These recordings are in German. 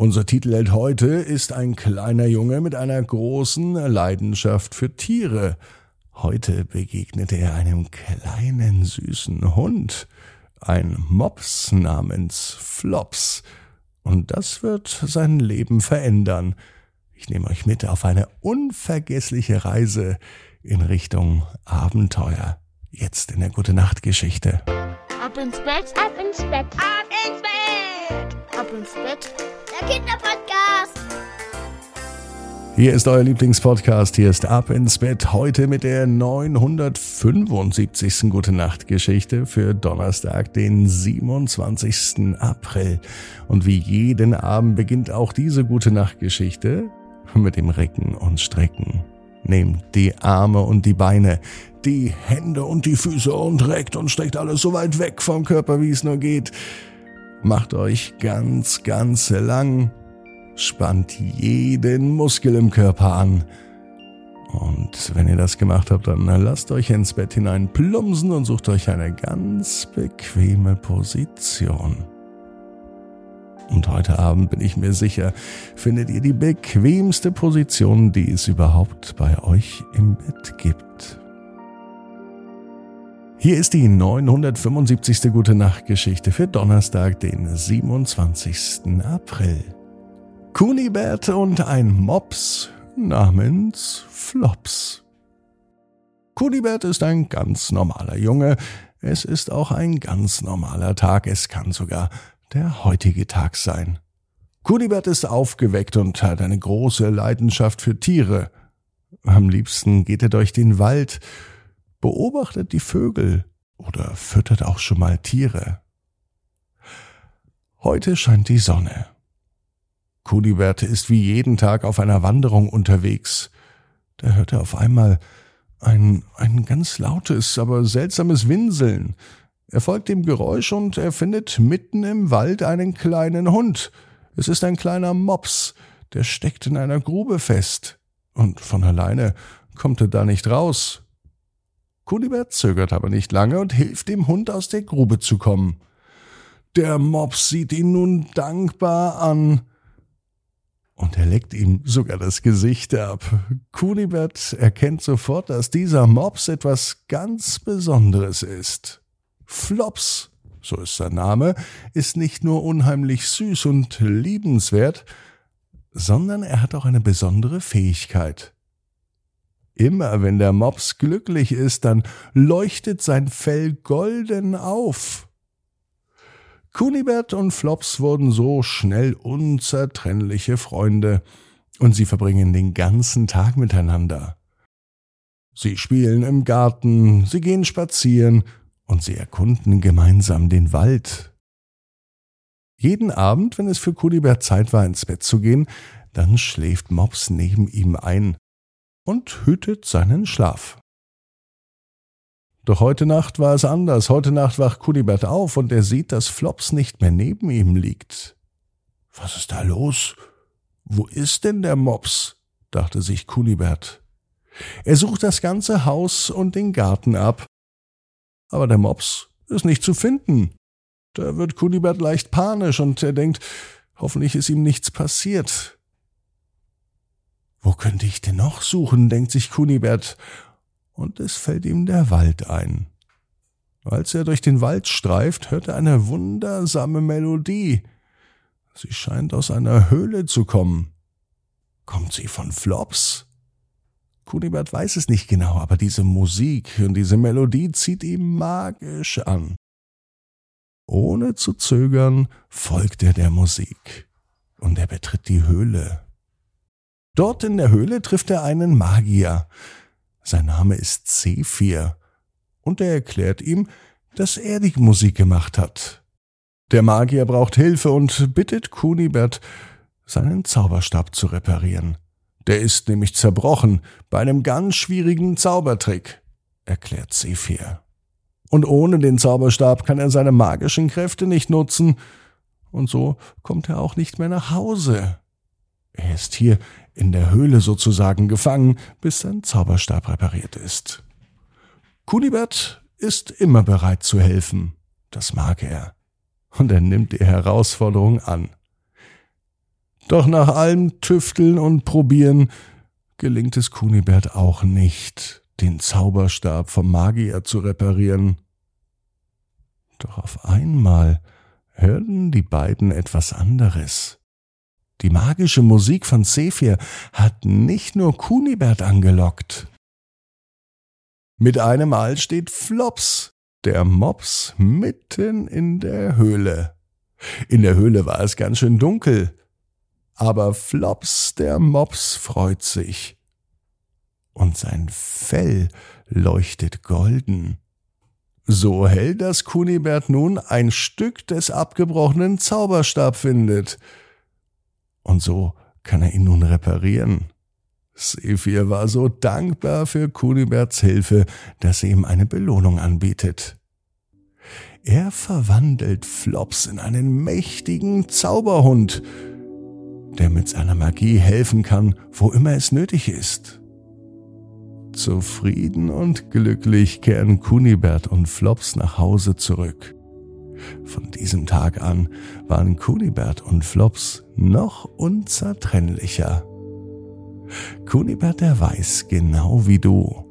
Unser Titelheld heute ist ein kleiner Junge mit einer großen Leidenschaft für Tiere. Heute begegnete er einem kleinen süßen Hund, ein Mops namens Flops, und das wird sein Leben verändern. Ich nehme euch mit auf eine unvergessliche Reise in Richtung Abenteuer. Jetzt in der Gute Nacht Geschichte. Ab ins Bett, ab ins Bett, ab ins Bett, ab ins Bett. Der Kinderpodcast. Hier ist euer Lieblingspodcast. Hier ist Ab ins Bett. Heute mit der 975. Gute Nacht Geschichte für Donnerstag, den 27. April. Und wie jeden Abend beginnt auch diese Gute Nacht Geschichte mit dem Recken und Strecken. Nehmt die Arme und die Beine, die Hände und die Füße und reckt und streckt alles so weit weg vom Körper, wie es nur geht. Macht euch ganz, ganz lang, spannt jeden Muskel im Körper an. Und wenn ihr das gemacht habt, dann lasst euch ins Bett hinein plumpsen und sucht euch eine ganz bequeme Position. Und heute Abend bin ich mir sicher, findet ihr die bequemste Position, die es überhaupt bei euch im Bett gibt. Hier ist die 975. Gute Nacht Geschichte für Donnerstag, den 27. April. Kunibert und ein Mops namens Flops. Kunibert ist ein ganz normaler Junge. Es ist auch ein ganz normaler Tag. Es kann sogar der heutige Tag sein. Kunibert ist aufgeweckt und hat eine große Leidenschaft für Tiere. Am liebsten geht er durch den Wald beobachtet die Vögel oder füttert auch schon mal Tiere. Heute scheint die Sonne. Kunibert ist wie jeden Tag auf einer Wanderung unterwegs. Da hört er auf einmal ein, ein ganz lautes, aber seltsames Winseln. Er folgt dem Geräusch und er findet mitten im Wald einen kleinen Hund. Es ist ein kleiner Mops, der steckt in einer Grube fest. Und von alleine kommt er da nicht raus. Kunibert zögert aber nicht lange und hilft dem Hund aus der Grube zu kommen. Der Mops sieht ihn nun dankbar an. Und er leckt ihm sogar das Gesicht ab. Kunibert erkennt sofort, dass dieser Mops etwas ganz Besonderes ist. Flops, so ist sein Name, ist nicht nur unheimlich süß und liebenswert, sondern er hat auch eine besondere Fähigkeit. Immer wenn der Mops glücklich ist, dann leuchtet sein Fell golden auf. Kunibert und Flops wurden so schnell unzertrennliche Freunde, und sie verbringen den ganzen Tag miteinander. Sie spielen im Garten, sie gehen spazieren und sie erkunden gemeinsam den Wald. Jeden Abend, wenn es für Kunibert Zeit war, ins Bett zu gehen, dann schläft Mops neben ihm ein und hütet seinen Schlaf. Doch heute Nacht war es anders. Heute Nacht wacht Kunibert auf und er sieht, dass Flops nicht mehr neben ihm liegt. Was ist da los? Wo ist denn der Mops? dachte sich Kunibert. Er sucht das ganze Haus und den Garten ab. Aber der Mops ist nicht zu finden. Da wird Kunibert leicht panisch und er denkt, hoffentlich ist ihm nichts passiert. Wo könnte ich denn noch suchen, denkt sich Kunibert, und es fällt ihm der Wald ein. Als er durch den Wald streift, hört er eine wundersame Melodie. Sie scheint aus einer Höhle zu kommen. Kommt sie von Flops? Kunibert weiß es nicht genau, aber diese Musik und diese Melodie zieht ihm magisch an. Ohne zu zögern folgt er der Musik und er betritt die Höhle. Dort in der Höhle trifft er einen Magier. Sein Name ist Zephyr. Und er erklärt ihm, dass er die Musik gemacht hat. Der Magier braucht Hilfe und bittet Kunibert, seinen Zauberstab zu reparieren. Der ist nämlich zerbrochen bei einem ganz schwierigen Zaubertrick, erklärt Zephyr. Und ohne den Zauberstab kann er seine magischen Kräfte nicht nutzen, und so kommt er auch nicht mehr nach Hause. Er ist hier in der Höhle sozusagen gefangen, bis sein Zauberstab repariert ist. Kunibert ist immer bereit zu helfen. Das mag er. Und er nimmt die Herausforderung an. Doch nach allem Tüfteln und Probieren gelingt es Kunibert auch nicht, den Zauberstab vom Magier zu reparieren. Doch auf einmal hörten die beiden etwas anderes. Die magische Musik von Zephyr hat nicht nur Kunibert angelockt. Mit einem Mal steht Flops, der Mops, mitten in der Höhle. In der Höhle war es ganz schön dunkel. Aber Flops, der Mops, freut sich. Und sein Fell leuchtet golden. So hell, dass Kunibert nun ein Stück des abgebrochenen Zauberstab findet. Und so kann er ihn nun reparieren. Sephir war so dankbar für Kuniberts Hilfe, dass sie ihm eine Belohnung anbietet. Er verwandelt Flops in einen mächtigen Zauberhund, der mit seiner Magie helfen kann, wo immer es nötig ist. Zufrieden und glücklich kehren Kunibert und Flops nach Hause zurück. Von diesem Tag an waren Kunibert und Flops noch unzertrennlicher. Kunibert, der weiß genau wie du.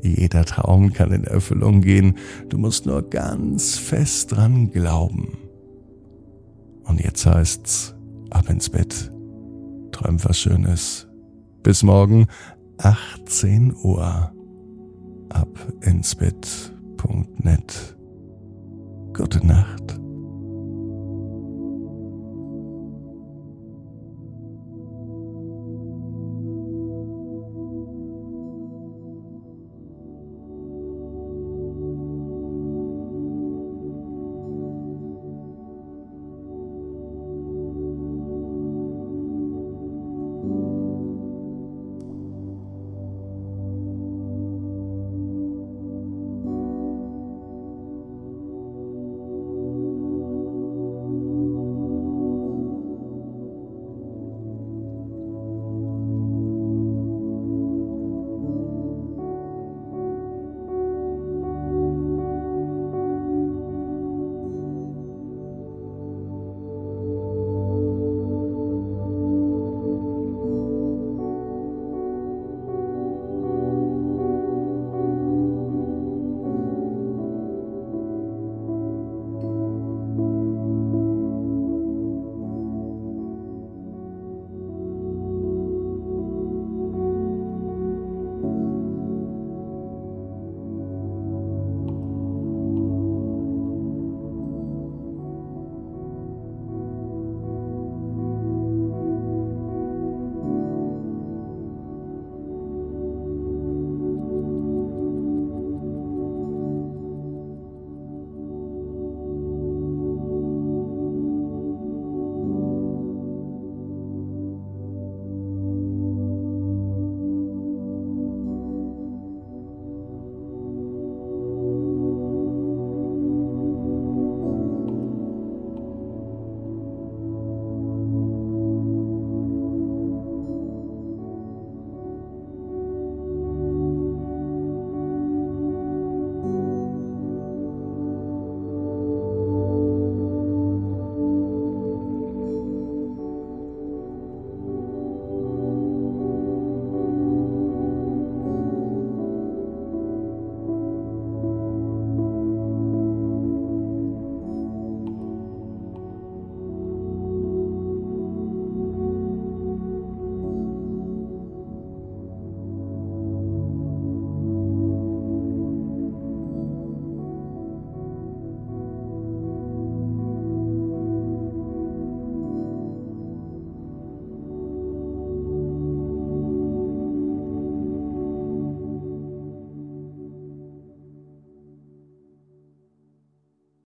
Jeder Traum kann in Erfüllung gehen, du musst nur ganz fest dran glauben. Und jetzt heißt's, ab ins Bett, träum was Schönes. Bis morgen, 18 Uhr. Ab ins Bett.net. Gute Nacht.